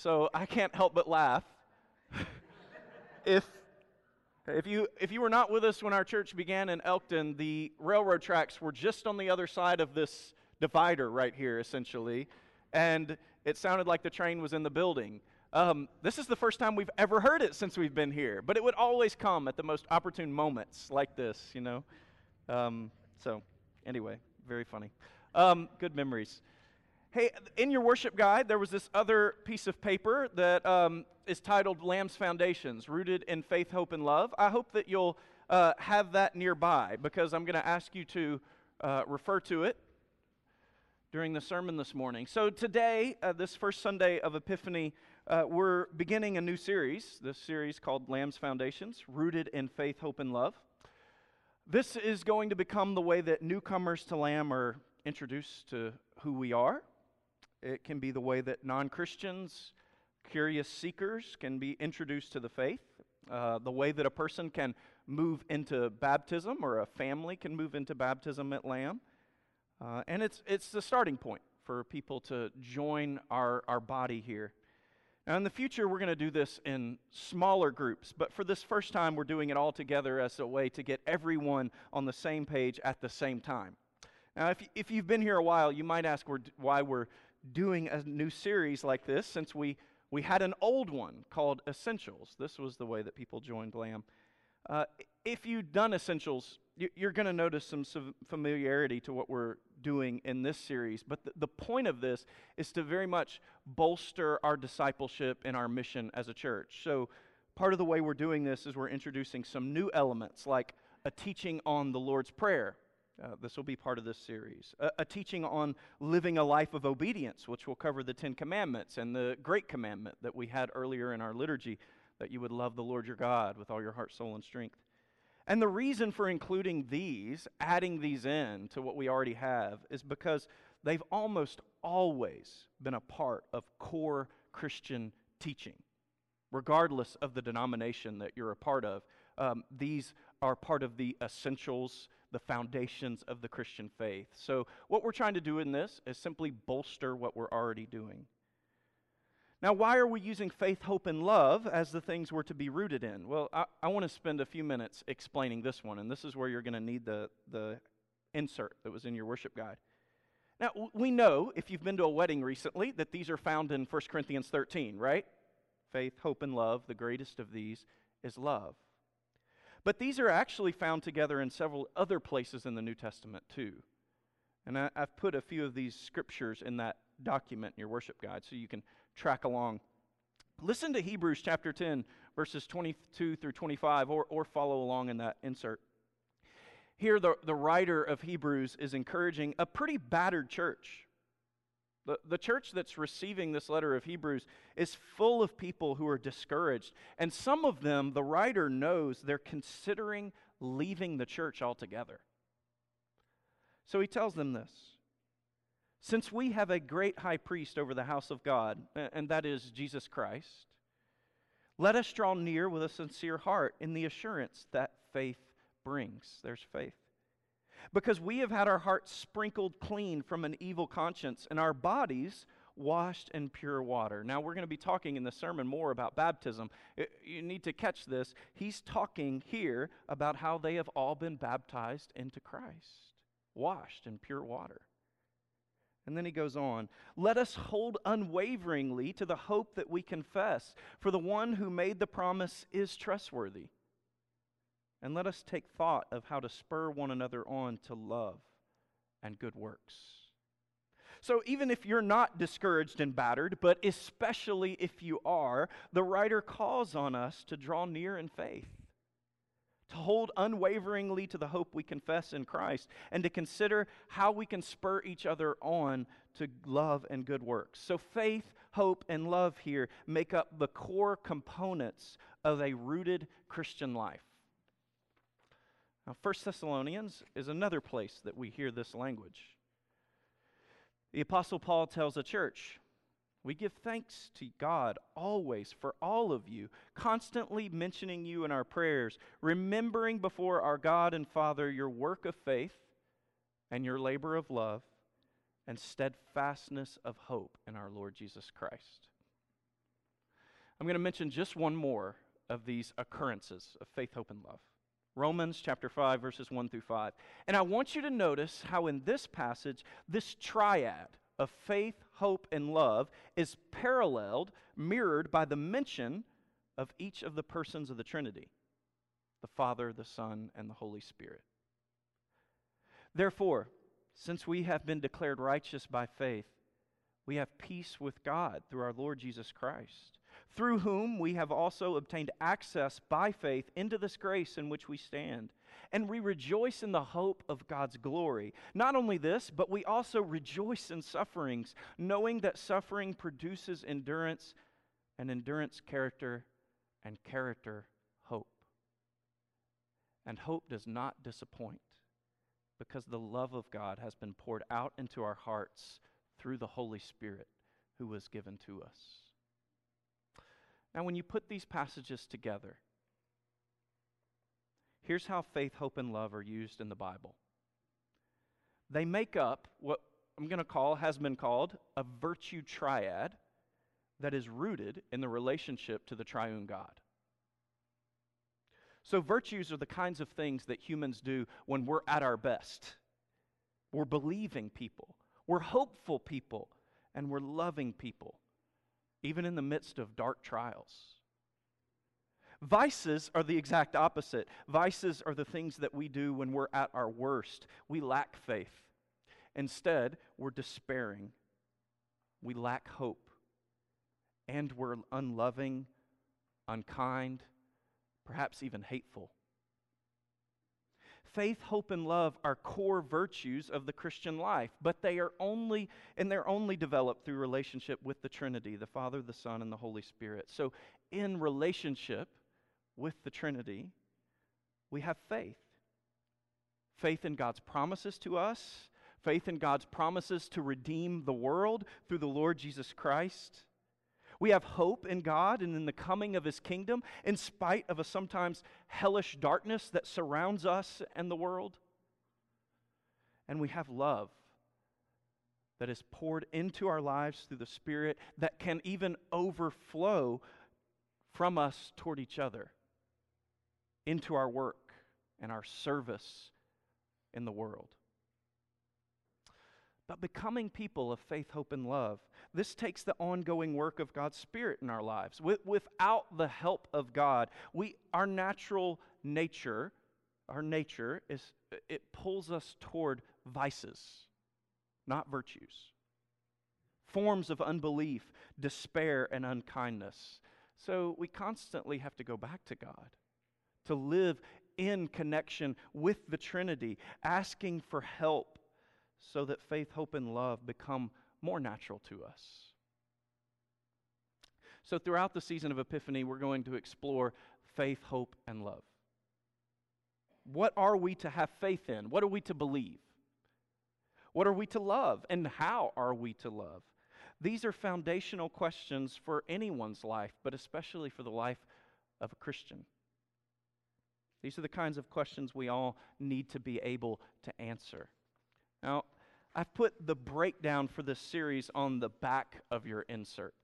so I can't help but laugh. if if you, if you were not with us when our church began in Elkton, the railroad tracks were just on the other side of this divider right here, essentially, and it sounded like the train was in the building. Um, this is the first time we've ever heard it since we've been here, but it would always come at the most opportune moments like this, you know. Um, so, anyway, very funny. Um, good memories. Hey, in your worship guide, there was this other piece of paper that um, is titled Lamb's Foundations Rooted in Faith, Hope, and Love. I hope that you'll uh, have that nearby because I'm going to ask you to uh, refer to it during the sermon this morning. So, today, uh, this first Sunday of Epiphany, uh, we're beginning a new series, this series called Lamb's Foundations Rooted in Faith, Hope, and Love. This is going to become the way that newcomers to Lamb are introduced to who we are it can be the way that non Christians, curious seekers, can be introduced to the faith. Uh, the way that a person can move into baptism or a family can move into baptism at Lamb. Uh, and it's, it's the starting point for people to join our, our body here. Now, in the future, we're going to do this in smaller groups, but for this first time, we're doing it all together as a way to get everyone on the same page at the same time. Now, if, if you've been here a while, you might ask why we're doing a new series like this since we, we had an old one called Essentials. This was the way that people joined Lamb. Uh, if you've done Essentials, you're going to notice some familiarity to what we're doing in this series. But the, the point of this is to very much bolster our discipleship and our mission as a church. So, part of the way we're doing this is we're introducing some new elements like a teaching on the Lord's Prayer uh, this will be part of this series. A, a, teaching on living a life of obedience, which will cover the Ten Commandments and the Great Commandment that we had earlier in our liturgy that you would love the Lord your God with all your heart, soul, and strength. And the reason for including these, adding these in to what we already have, is because they've almost always been a part of core Christian teaching, regardless of the denomination that you're a part of. Um, these are part of the essentials the foundations of the Christian faith. So, what we're trying to do in this is simply bolster what we're already doing. Now, why are we using faith, hope, and love as the things we're to be rooted in? Well, I, I want to spend a few minutes explaining this one, and this is where you're going to need the, the insert that was in your worship guide. Now, we know, if you've been to a wedding recently, that these are found in 1 Corinthians 13, right? Faith, hope, and love. The greatest of these is love. But these are actually found together in several other places in the New Testament, too. And I, have put a few of these scriptures in that document in your worship guide so you can track along. Listen to Hebrews chapter 10, verses 22 through 25, or, or follow along in that insert. Here, the, the writer of Hebrews is encouraging a pretty battered church the, the church that's receiving this letter of Hebrews is full of people who are discouraged. And some of them, the writer knows they're considering leaving the church altogether. So he tells them this Since we have a great high priest over the house of God, and that is Jesus Christ, let us draw near with a sincere heart in the assurance that faith brings. There's faith because we have had our hearts sprinkled clean from an evil conscience and our bodies washed in pure water. Now, we're going to be talking in the sermon more about baptism. You need to catch this. He's talking here about how they have all been baptized into Christ, washed in pure water. And then he goes on, let us hold unwaveringly to the hope that we confess, for the one who made the promise is trustworthy. And let us take thought of how to spur one another on to love and good works. So, even if you're not discouraged and battered, but especially if you are, the writer calls on us to draw near in faith, to hold unwaveringly to the hope we confess in Christ, and to consider how we can spur each other on to love and good works. So, faith, hope, and love here make up the core components of a rooted Christian life. Now, 1 Thessalonians is another place that we hear this language. The Apostle Paul tells the church, We give thanks to God always for all of you, constantly mentioning you in our prayers, remembering before our God and Father your work of faith and your labor of love and steadfastness of hope in our Lord Jesus Christ. I'm going to mention just one more of these occurrences of faith, hope, and love. Romans chapter 5, verses 1 through 5. And I want you to notice how in this passage, this triad of faith, hope, and love is paralleled, mirrored by the mention of each of the persons of the Trinity the Father, the Son, and the Holy Spirit. Therefore, since we have been declared righteous by faith, we have peace with God through our Lord Jesus Christ, through whom we have also obtained access by faith into this grace in which we stand. And we rejoice in the hope of God's glory. Not only this, but we also rejoice in sufferings, knowing that suffering produces endurance, and endurance, character, and character, hope. And hope does not disappoint because the love of God has been poured out into our hearts through the Holy Spirit who was given to us. Now, when you put these passages together, here's how faith, hope, and love are used in the Bible. They make up what I'm going to call, has been called, a virtue triad that is rooted in the relationship to the triune God. So, virtues are the kinds of things that humans do when we're at our best. We're believing people, we're hopeful people, and we're loving people, even in the midst of dark trials. Vices are the exact opposite. Vices are the things that we do when we're at our worst. We lack faith. Instead, we're despairing. We lack hope. And we're unloving, unkind, perhaps even hateful. Faith, hope, and love are core virtues of the Christian life, but they are only, and they're only developed through relationship with the Trinity, the Father, the Son, and the Holy Spirit. So, in relationship with the Trinity, we have faith. Faith in God's promises to us, faith in God's promises to redeem the world through the Lord Jesus Christ. We have hope in God and in the coming of His kingdom, in spite of a sometimes hellish darkness that surrounds us and the world. And we have love that is poured into our lives through the Spirit that can even overflow from us toward each other into our work and our service in the world but becoming people of faith, hope, and love. This takes the ongoing work of God's Spirit in our lives. Without the help of God, we, our natural nature, our nature is it pulls us toward vices, not virtues. Forms of unbelief, despair, and unkindness. So we constantly have to go back to God to live in connection with the Trinity, asking for help so that faith, hope, and love become more natural to us. So, throughout the season of Epiphany, we're going to explore faith, hope, and love. What are we to have faith in? What are we to believe? What are we to love? And how are we to love? These are foundational questions for anyone's life, but especially for the life of a Christian. These are the kinds of questions we all need to be able to answer. Now, I've put the breakdown for this series on the back of your insert.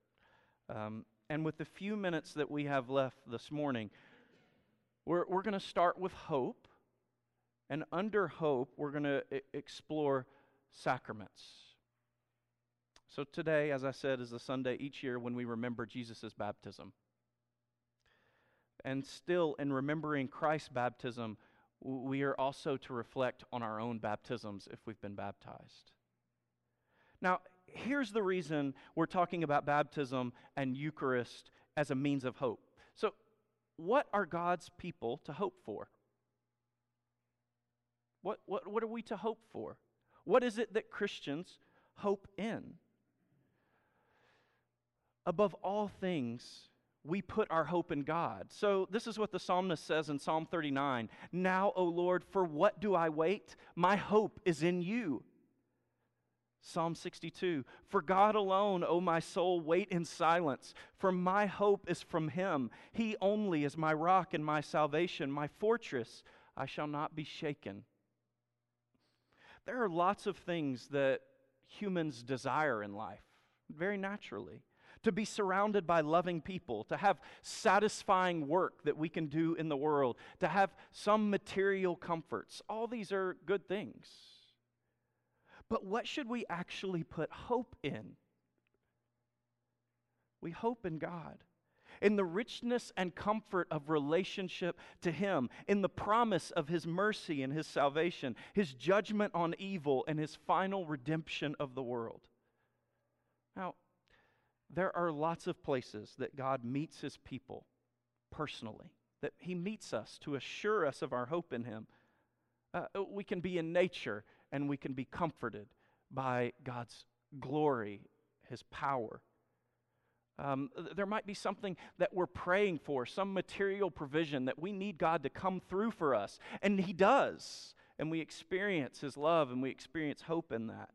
Um, and with the few minutes that we have left this morning, we're, we're going to start with hope. And under hope, we're going to I- explore sacraments. So today, as I said, is the Sunday each year when we remember Jesus' baptism. And still, in remembering Christ's baptism, we are also to reflect on our own baptisms if we've been baptized. Now, here's the reason we're talking about baptism and Eucharist as a means of hope. So, what are God's people to hope for? What, what, what are we to hope for? What is it that Christians hope in? Above all things, we put our hope in God. So, this is what the psalmist says in Psalm 39 Now, O Lord, for what do I wait? My hope is in you. Psalm 62 For God alone, O my soul, wait in silence, for my hope is from Him. He only is my rock and my salvation, my fortress. I shall not be shaken. There are lots of things that humans desire in life, very naturally. To be surrounded by loving people, to have satisfying work that we can do in the world, to have some material comforts. All these are good things. But what should we actually put hope in? We hope in God in the richness and comfort of relationship to Him, in the promise of His mercy and His salvation, His judgment on evil, and His final redemption of the world. Now, there are lots of places that God meets His people personally, that He meets us to assure us of our hope in Him. Uh, we can be in nature and we can be comforted by God's glory, His power. Um, there might be something that we're praying for, some material provision that we need God to come through for us. And He does. And we experience His love and we experience hope in that.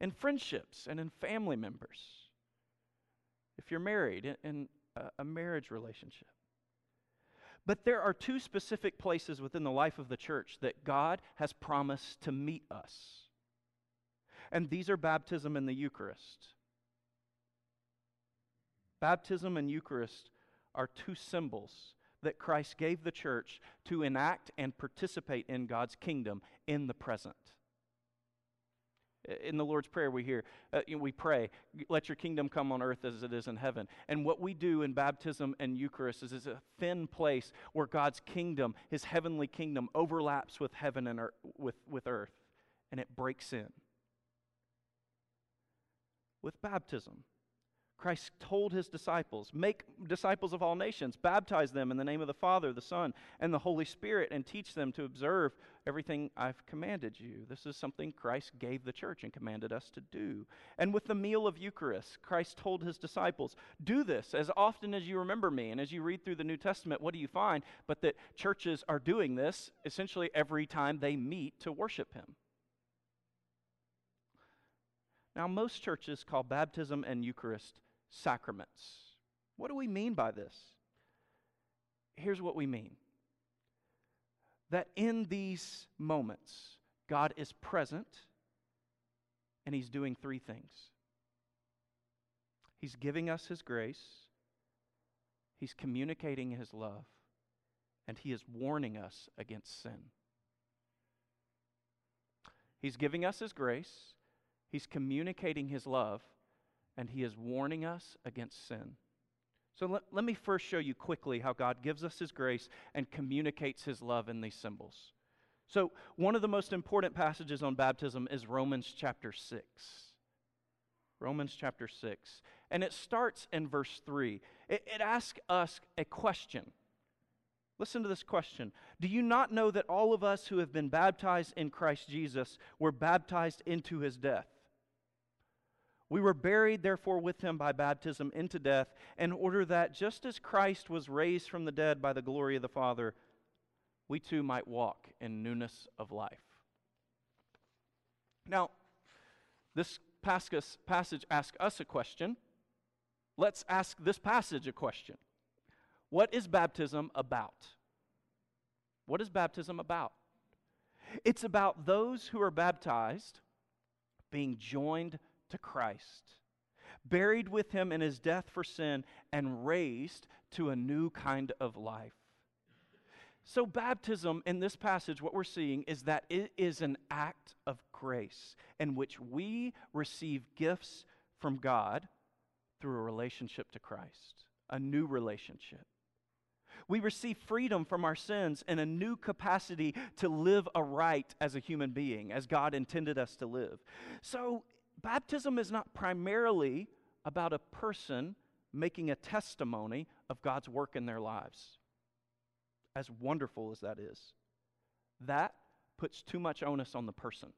In friendships and in family members. If you're married, in a marriage relationship. But there are two specific places within the life of the church that God has promised to meet us. And these are baptism and the Eucharist. Baptism and Eucharist are two symbols that Christ gave the church to enact and participate in God's kingdom in the present. In the Lord's Prayer, we hear, uh, we pray, let your kingdom come on earth as it is in heaven. And what we do in baptism and Eucharist is, is a thin place where God's kingdom, his heavenly kingdom, overlaps with heaven and with, with earth, and it breaks in. With baptism, Christ told his disciples, Make disciples of all nations, baptize them in the name of the Father, the Son, and the Holy Spirit, and teach them to observe everything I've commanded you. This is something Christ gave the church and commanded us to do. And with the meal of Eucharist, Christ told his disciples, Do this as often as you remember me. And as you read through the New Testament, what do you find? But that churches are doing this essentially every time they meet to worship him. Now, most churches call baptism and Eucharist sacraments. What do we mean by this? Here's what we mean that in these moments, God is present and He's doing three things He's giving us His grace, He's communicating His love, and He is warning us against sin. He's giving us His grace, He's communicating His love, and he is warning us against sin. So let, let me first show you quickly how God gives us his grace and communicates his love in these symbols. So, one of the most important passages on baptism is Romans chapter 6. Romans chapter 6. And it starts in verse 3. It, it asks us a question. Listen to this question Do you not know that all of us who have been baptized in Christ Jesus were baptized into his death? We were buried, therefore, with him by baptism into death, in order that just as Christ was raised from the dead by the glory of the Father, we too might walk in newness of life. Now, this passage asks us a question. Let's ask this passage a question What is baptism about? What is baptism about? It's about those who are baptized being joined to Christ, buried with him in his death for sin, and raised to a new kind of life. So, baptism in this passage, what we're seeing is that it is an act of grace in which we receive gifts from God through a relationship to Christ, a new relationship. We receive freedom from our sins and a new capacity to live aright as a human being, as God intended us to live. So, baptism is not primarily about a person making a testimony of God's work in their lives. As wonderful as that is, that puts too much onus on the person.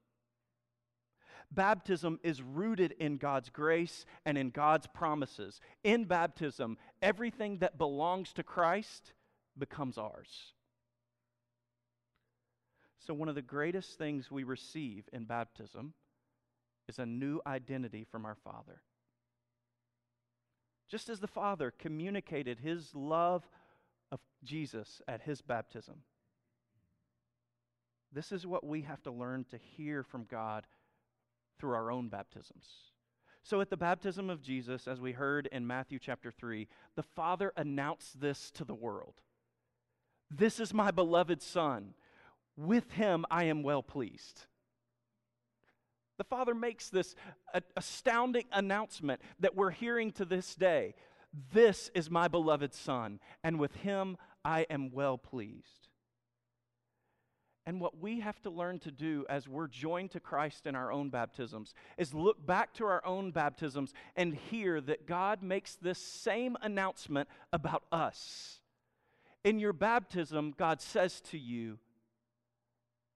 Baptism is rooted in God's grace and in God's promises. In baptism, everything that belongs to Christ becomes ours. So, one of the greatest things we receive in baptism is a new identity from our Father. Just as the Father communicated his love of Jesus at his baptism, this is what we have to learn to hear from God through our own baptisms. So, at the baptism of Jesus, as we heard in Matthew chapter 3, the Father announced this to the world This is my beloved Son. With him I am well pleased. The Father makes this astounding announcement that we're hearing to this day. This is my beloved Son, and with him I am well pleased. And what we have to learn to do as we're joined to Christ in our own baptisms is look back to our own baptisms and hear that God makes this same announcement about us. In your baptism, God says to you,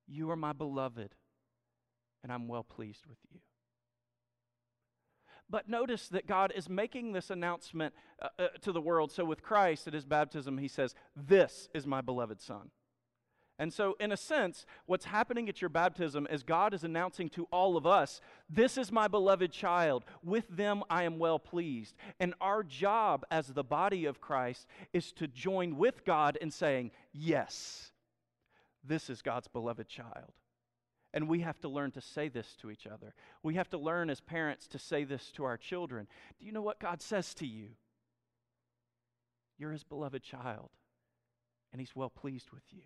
You are my beloved, and I'm well pleased with you. But notice that God is making this announcement uh, uh, to the world. So with Christ at his baptism, he says, This is my beloved Son. And so, in a sense, what's happening at your baptism is God is announcing to all of us, This is my beloved child. With them I am well pleased. And our job as the body of Christ is to join with God in saying, Yes, this is God's beloved child. And we have to learn to say this to each other. We have to learn as parents to say this to our children. Do you know what God says to you? You're his beloved child, and he's well pleased with you.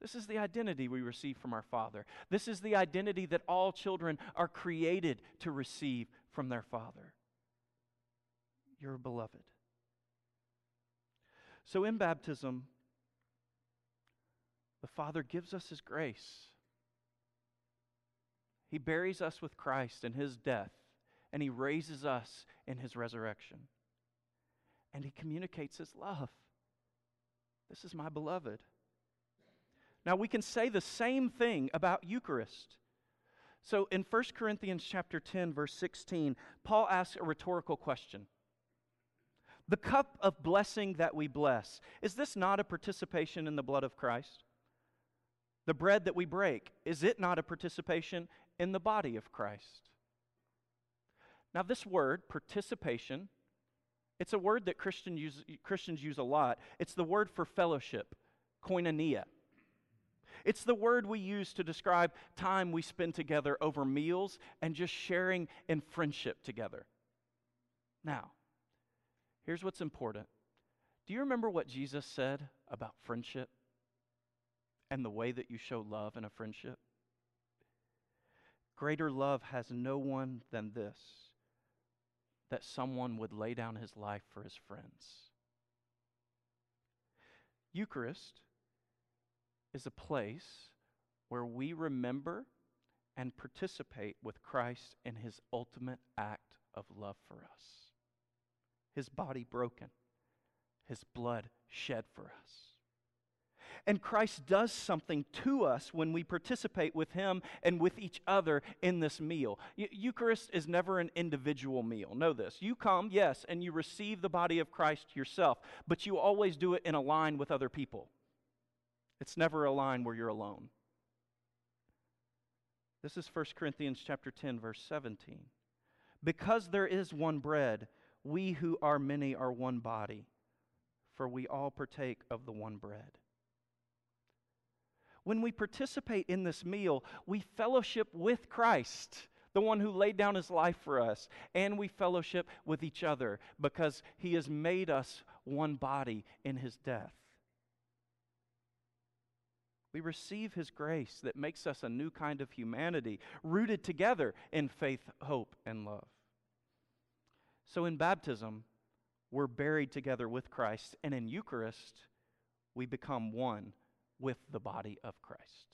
This is the identity we receive from our Father. This is the identity that all children are created to receive from their Father. You're beloved. So in baptism, the Father gives us His grace. He buries us with Christ in His death, and He raises us in His resurrection. And He communicates His love. This is my beloved. Now we can say the same thing about Eucharist. So in 1 Corinthians chapter 10 verse 16, Paul asks a rhetorical question. The cup of blessing that we bless, is this not a participation in the blood of Christ? The bread that we break, is it not a participation in the body of Christ? Now, this word, participation, it's a word that Christian use, Christians use a lot. It's the word for fellowship, koinonia. It's the word we use to describe time we spend together over meals and just sharing in friendship together. Now, here's what's important. Do you remember what Jesus said about friendship and the way that you show love in a friendship? Greater love has no one than this that someone would lay down his life for his friends. Eucharist is a place where we remember and participate with Christ in his ultimate act of love for us. His body broken, his blood shed for us. And Christ does something to us when we participate with Him and with each other in this meal. Eucharist is never an individual meal. Know this. You come, yes, and you receive the body of Christ yourself, but you always do it in a line with other people. It's never a line where you're alone. This is 1 Corinthians chapter 10 verse 17. Because there is one bread, we who are many are one body, for we all partake of the one bread. When we participate in this meal, we fellowship with Christ, the one who laid down his life for us, and we fellowship with each other because he has made us one body in his death. We receive His grace that makes us a new kind of humanity, rooted together in faith, hope, and love. So in baptism, we're buried together with Christ, and in Eucharist, we become one with the body of Christ.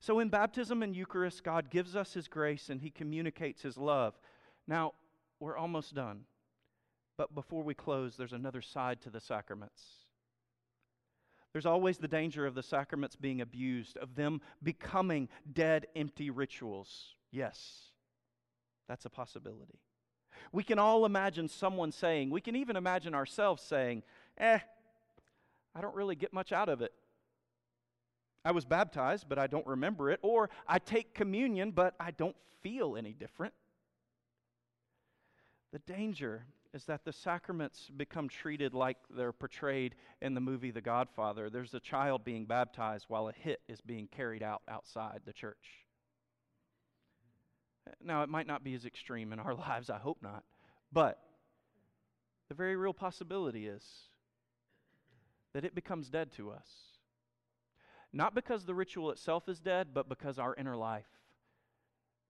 So in baptism and Eucharist, God gives us His grace and He communicates His love. Now, we're almost done. But before we close, there's another side to the sacraments. There's always the danger of the sacraments being abused, of them becoming dead, empty rituals. Yes, that's a possibility. We can all imagine someone saying, we can even imagine ourselves saying, eh, I don't really get much out of it. I was baptized, but I don't remember it. Or I take communion, but I don't feel any different. The danger is that the sacraments become treated like they're portrayed in the movie The Godfather. There's a child being baptized while a hit is being carried out outside the church. Now, it might not be as extreme in our lives, I hope not. But the very real possibility is that it becomes dead to us. Not because the ritual itself is dead, but because our inner life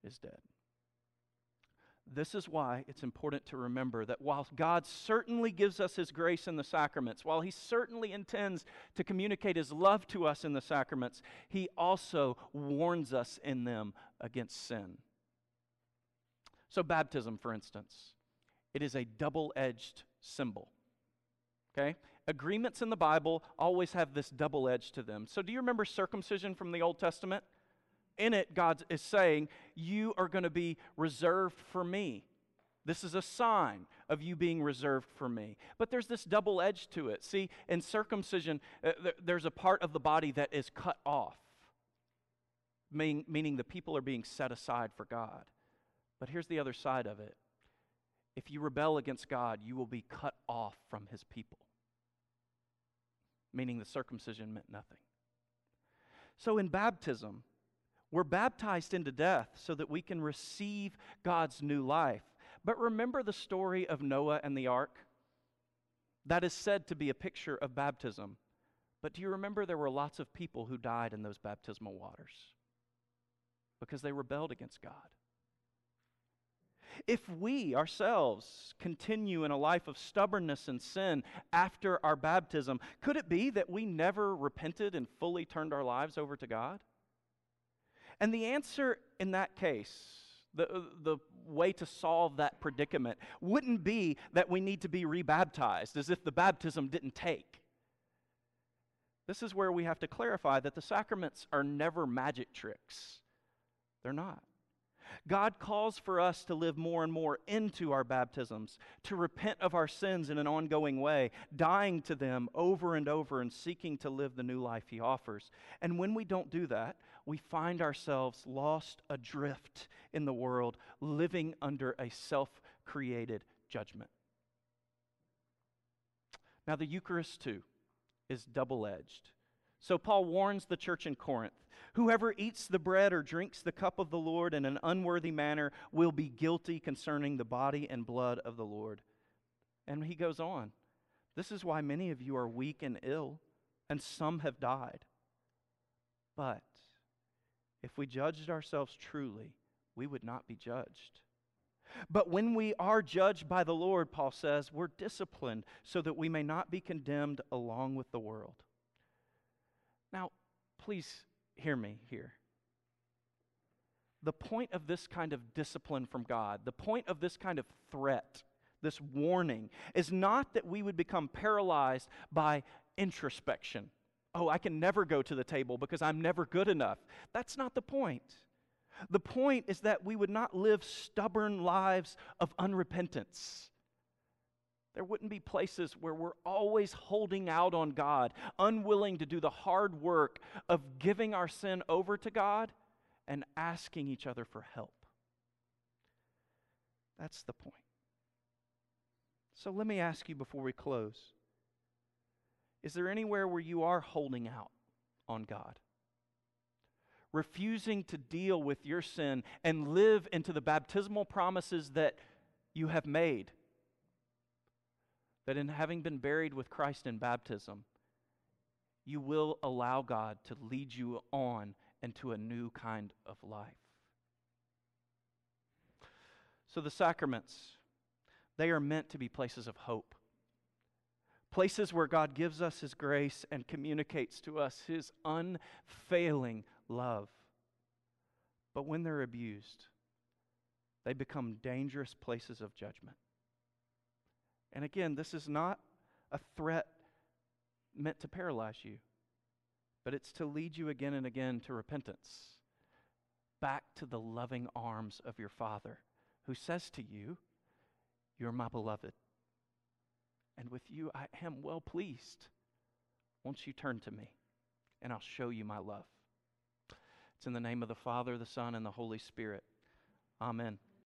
is dead. This is why it's important to remember that while God certainly gives us His grace in the sacraments, while He certainly intends to communicate His love to us in the sacraments, He also warns us in them against sin. So, baptism, for instance, it is a double edged symbol. Okay? Agreements in the Bible always have this double edge to them. So, do you remember circumcision from the Old Testament? In it, God is saying, You are going to be reserved for me. This is a sign of you being reserved for me. But there's this double edge to it. See, in circumcision, uh, th- there's a part of the body that is cut off, meaning the people are being set aside for God. But here's the other side of it if you rebel against God, you will be cut off from his people, meaning the circumcision meant nothing. So in baptism, we're baptized into death so that we can receive God's new life. But remember the story of Noah and the ark? That is said to be a picture of baptism. But do you remember there were lots of people who died in those baptismal waters? Because they rebelled against God. If we ourselves continue in a life of stubbornness and sin after our baptism, could it be that we never repented and fully turned our lives over to God? And the answer in that case, the, the way to solve that predicament, wouldn't be that we need to be rebaptized as if the baptism didn't take. This is where we have to clarify that the sacraments are never magic tricks. They're not. God calls for us to live more and more into our baptisms, to repent of our sins in an ongoing way, dying to them over and over and seeking to live the new life He offers. And when we don't do that, we find ourselves lost adrift in the world, living under a self created judgment. Now, the Eucharist, too, is double edged. So, Paul warns the church in Corinth Whoever eats the bread or drinks the cup of the Lord in an unworthy manner will be guilty concerning the body and blood of the Lord. And he goes on This is why many of you are weak and ill, and some have died. But if we judged ourselves truly, we would not be judged. But when we are judged by the Lord, Paul says, we're disciplined so that we may not be condemned along with the world. Now, please hear me here. The point of this kind of discipline from God, the point of this kind of threat, this warning, is not that we would become paralyzed by introspection. Oh, I can never go to the table because I'm never good enough. That's not the point. The point is that we would not live stubborn lives of unrepentance. There wouldn't be places where we're always holding out on God, unwilling to do the hard work of giving our sin over to God and asking each other for help. That's the point. So let me ask you before we close Is there anywhere where you are holding out on God? Refusing to deal with your sin and live into the baptismal promises that you have made that in having been buried with Christ in baptism, you will allow God to lead you on into a new kind of life. So, the sacraments, they are meant to be places of hope. Places where God gives us His grace and communicates to us His unfailing love. But when they're abused, they become dangerous places of judgment. And again, this is not a threat meant to paralyze you, but it's to lead you again and again to repentance, back to the loving arms of your Father, who says to you, You're my beloved. And with you I am well pleased. Won't you turn to me, and I'll show you my love? It's in the name of the Father, the Son, and the Holy Spirit. Amen.